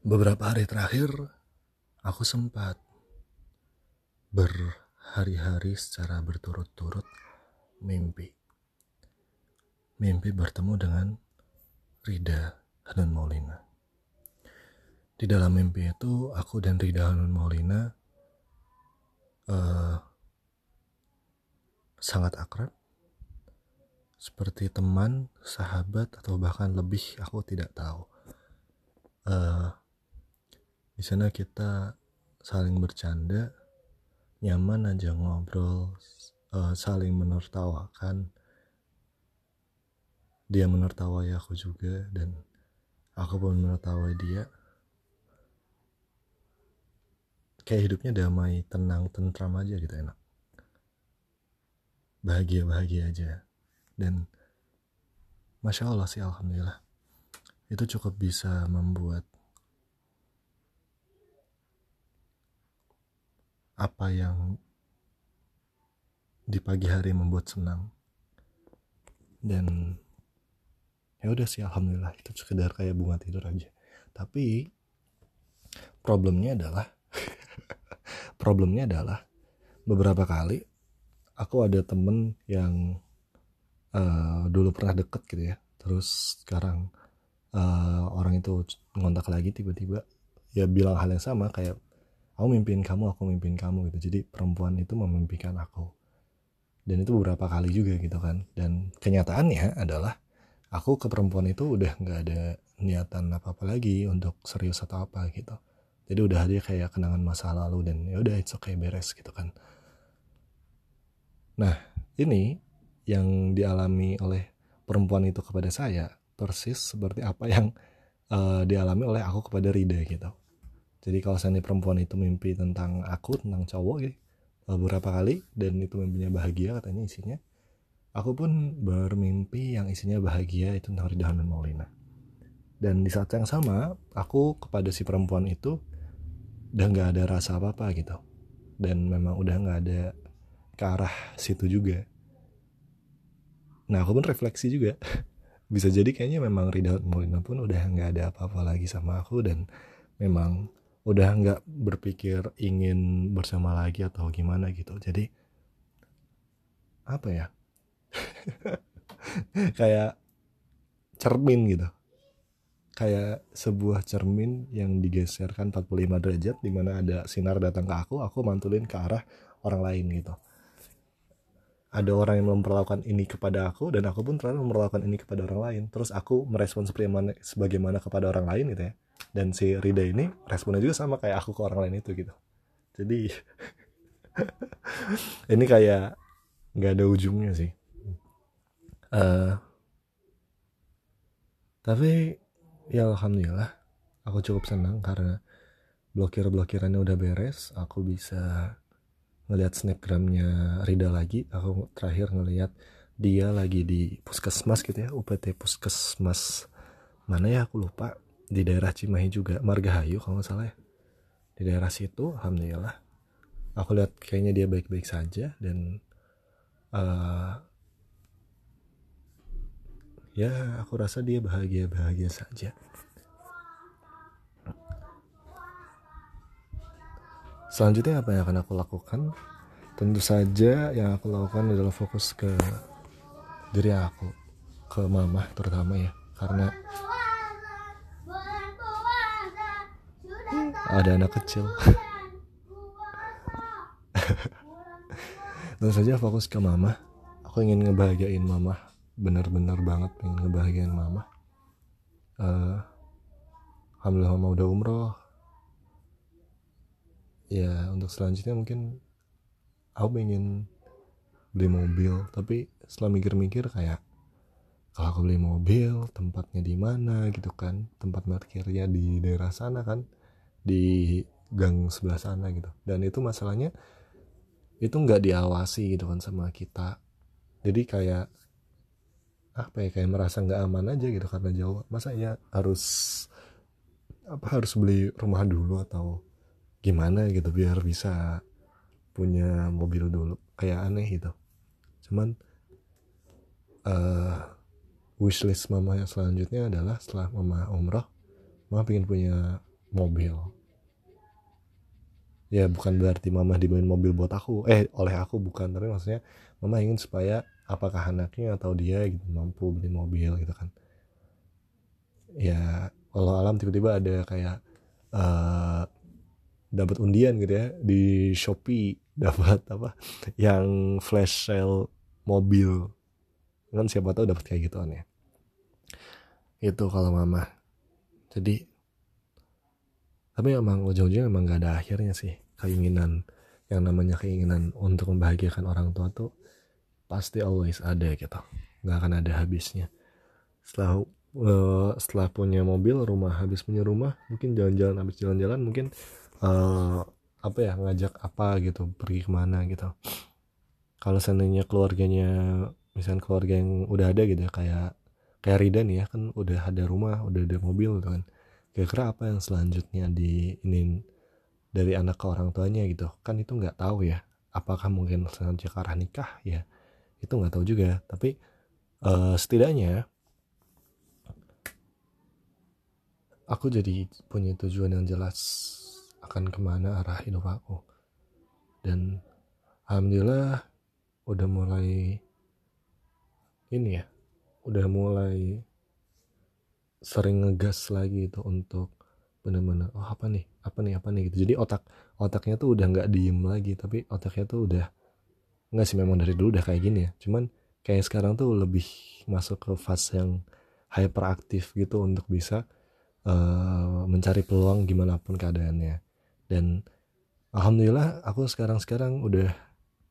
Beberapa hari terakhir, aku sempat berhari-hari secara berturut-turut mimpi. Mimpi bertemu dengan Rida Hanun Maulina. Di dalam mimpi itu, aku dan Rida Hanun Maulina uh, sangat akrab, seperti teman, sahabat, atau bahkan lebih, aku tidak tahu. Uh, di sana kita saling bercanda nyaman aja ngobrol uh, saling menertawakan. Dia menertawai aku juga dan aku pun menertawai dia. Kayak hidupnya damai tenang tentram aja gitu enak. Bahagia bahagia aja. Dan masya allah sih alhamdulillah. Itu cukup bisa membuat apa yang di pagi hari membuat senang. Dan ya udah sih alhamdulillah. Itu sekedar kayak bunga tidur aja. Tapi problemnya adalah problemnya adalah beberapa kali aku ada temen yang uh, dulu pernah deket gitu ya. Terus sekarang uh, orang itu ngontak lagi tiba-tiba. Ya bilang hal yang sama kayak aku mimpin kamu aku mimpin kamu gitu. Jadi perempuan itu memimpikan aku. Dan itu beberapa kali juga gitu kan. Dan kenyataannya adalah aku ke perempuan itu udah nggak ada niatan apa apa lagi untuk serius atau apa gitu. Jadi udah ada kayak kenangan masa lalu dan ya udah it's okay beres gitu kan. Nah ini yang dialami oleh perempuan itu kepada saya persis seperti apa yang uh, dialami oleh aku kepada Rida gitu jadi kalau seandainya perempuan itu mimpi tentang aku tentang cowok gitu beberapa kali dan itu mimpinya bahagia katanya isinya aku pun bermimpi yang isinya bahagia itu tentang Rida dan Maulina. Dan di saat yang sama aku kepada si perempuan itu udah nggak ada rasa apa apa gitu. Dan memang udah nggak ada ke arah situ juga. Nah aku pun refleksi juga. Bisa jadi kayaknya memang Rida Maulina pun udah nggak ada apa-apa lagi sama aku dan memang udah nggak berpikir ingin bersama lagi atau gimana gitu. Jadi apa ya? Kayak cermin gitu. Kayak sebuah cermin yang digeserkan 45 derajat di mana ada sinar datang ke aku aku mantulin ke arah orang lain gitu. Ada orang yang memperlakukan ini kepada aku dan aku pun terlalu memperlakukan ini kepada orang lain. Terus aku merespon seperti mana sebagaimana kepada orang lain gitu ya dan si Rida ini responnya juga sama kayak aku ke orang lain itu gitu. Jadi ini kayak nggak ada ujungnya sih. Uh, tapi ya alhamdulillah aku cukup senang karena blokir-blokirannya udah beres aku bisa ngelihat snapgramnya Rida lagi aku terakhir ngelihat dia lagi di puskesmas gitu ya UPT puskesmas. Mana ya aku lupa di daerah Cimahi juga Margahayu kalau nggak salah ya. Di daerah situ alhamdulillah. Aku lihat kayaknya dia baik-baik saja dan uh, ya aku rasa dia bahagia-bahagia saja. Selanjutnya apa yang akan aku lakukan? Tentu saja yang aku lakukan adalah fokus ke diri aku ke mama terutama ya. Karena ada anak kecil. Tentu saja fokus ke mama. Aku ingin ngebahagiain mama. Bener-bener banget pengen ngebahagiain mama. Uh, alhamdulillah mama udah umroh. Ya untuk selanjutnya mungkin aku pengen beli mobil. Tapi setelah mikir-mikir kayak kalau aku beli mobil tempatnya di mana gitu kan? Tempat parkirnya di daerah sana kan di gang sebelah sana gitu. Dan itu masalahnya itu nggak diawasi gitu kan sama kita. Jadi kayak apa ya kayak merasa nggak aman aja gitu karena jauh. Masa ya harus apa harus beli rumah dulu atau gimana gitu biar bisa punya mobil dulu. Kayak aneh gitu. Cuman uh, wishlist mama yang selanjutnya adalah setelah mama umroh mama pengen punya mobil. Ya bukan berarti mama dibeliin mobil buat aku. Eh oleh aku bukan tapi maksudnya mama ingin supaya apakah anaknya atau dia gitu mampu beli mobil gitu kan. Ya kalau alam tiba-tiba ada kayak uh, dapat undian gitu ya di Shopee dapat apa yang flash sale mobil. Kan siapa tahu dapat kayak gituan ya. Itu kalau mama. Jadi tapi emang ujung-ujungnya emang gak ada akhirnya sih. Keinginan yang namanya keinginan untuk membahagiakan orang tua tuh pasti always ada gitu. Nggak akan ada habisnya. Setelah uh, setelah punya mobil rumah habis punya rumah mungkin jalan-jalan habis jalan-jalan mungkin uh, apa ya ngajak apa gitu pergi ke mana gitu. Kalau seandainya keluarganya misalnya keluarga yang udah ada gitu ya kayak kayak Rida nih ya kan udah ada rumah udah ada mobil gitu kan kira-kira apa yang selanjutnya di ini dari anak ke orang tuanya gitu? Kan itu nggak tahu ya apakah mungkin selanjutnya ke arah nikah? Ya itu nggak tahu juga. Tapi uh, setidaknya aku jadi punya tujuan yang jelas akan ke mana arah hidup aku. Dan alhamdulillah udah mulai ini ya udah mulai sering ngegas lagi itu untuk bener-bener oh apa nih? Apa nih? Apa nih? Gitu. Jadi otak otaknya tuh udah nggak diem lagi tapi otaknya tuh udah nggak sih memang dari dulu udah kayak gini ya. Cuman kayak sekarang tuh lebih masuk ke fase yang hyperaktif gitu untuk bisa uh, mencari peluang gimana pun keadaannya. Dan alhamdulillah aku sekarang sekarang udah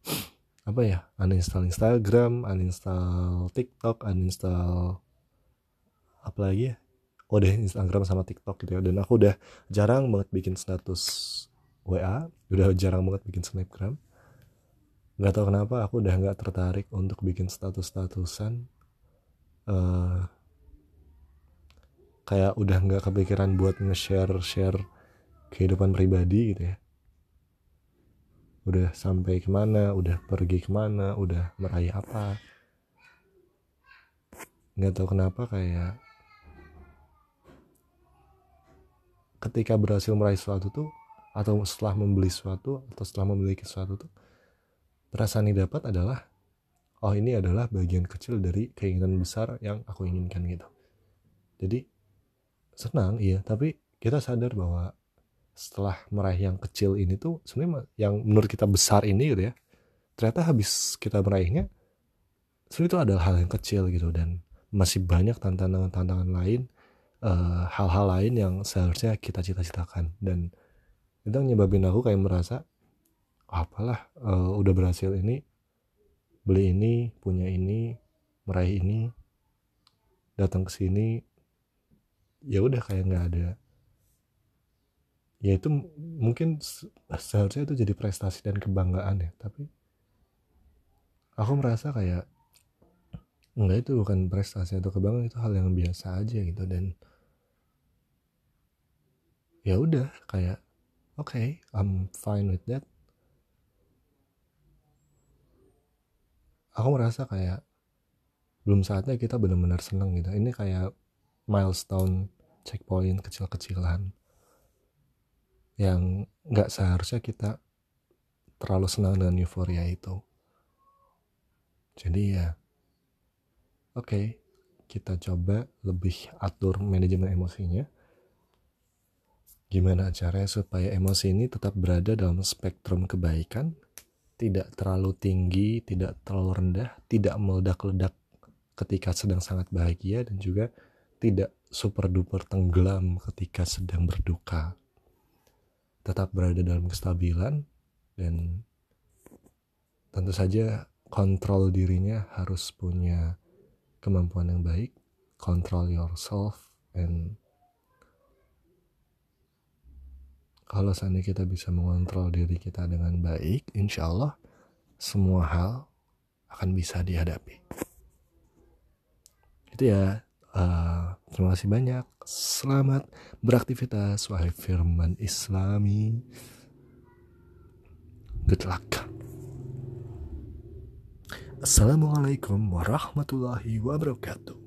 apa ya uninstall Instagram uninstall TikTok uninstall apa lagi ya oh deh Instagram sama TikTok gitu ya dan aku udah jarang banget bikin status WA udah jarang banget bikin snapgram. Nggak tahu kenapa aku udah nggak tertarik untuk bikin status statusan uh, kayak udah nggak kepikiran buat nge-share share kehidupan pribadi gitu ya. Udah sampai ke mana udah pergi ke mana udah meraih apa. Nggak tahu kenapa kayak ketika berhasil meraih sesuatu tuh atau setelah membeli sesuatu atau setelah memiliki sesuatu tuh perasaan yang dapat adalah oh ini adalah bagian kecil dari keinginan besar yang aku inginkan gitu. Jadi senang iya. Tapi kita sadar bahwa setelah meraih yang kecil ini tuh sebenarnya yang menurut kita besar ini gitu ya ternyata habis kita meraihnya sebenarnya itu adalah hal yang kecil gitu. Dan masih banyak tantangan-tantangan lain hal-hal uh, lain yang seharusnya kita cita-citakan. Dan itu nyebabin aku kayak merasa apalah uh, udah berhasil ini beli ini punya ini meraih ini datang ke sini ya udah kayak nggak ada. Ya itu mungkin seharusnya itu jadi prestasi dan kebanggaan ya tapi aku merasa kayak enggak itu bukan prestasi atau kebanggaan itu hal yang biasa aja gitu. Dan ya udah kayak oke okay, I'm fine with that. Aku merasa kayak belum saatnya kita benar-benar seneng gitu. Ini kayak milestone checkpoint kecil-kecilan yang nggak seharusnya kita terlalu senang dengan euforia itu. Jadi ya oke okay, kita coba lebih atur manajemen emosinya Gimana caranya supaya emosi ini tetap berada dalam spektrum kebaikan, tidak terlalu tinggi, tidak terlalu rendah, tidak meledak-ledak ketika sedang sangat bahagia dan juga tidak super duper tenggelam ketika sedang berduka. Tetap berada dalam kestabilan dan tentu saja kontrol dirinya harus punya kemampuan yang baik, control yourself and kalau seandainya kita bisa mengontrol diri kita dengan baik, insya Allah semua hal akan bisa dihadapi. Itu ya, uh, terima kasih banyak. Selamat beraktivitas, wahai firman Islami. Good luck. Assalamualaikum warahmatullahi wabarakatuh.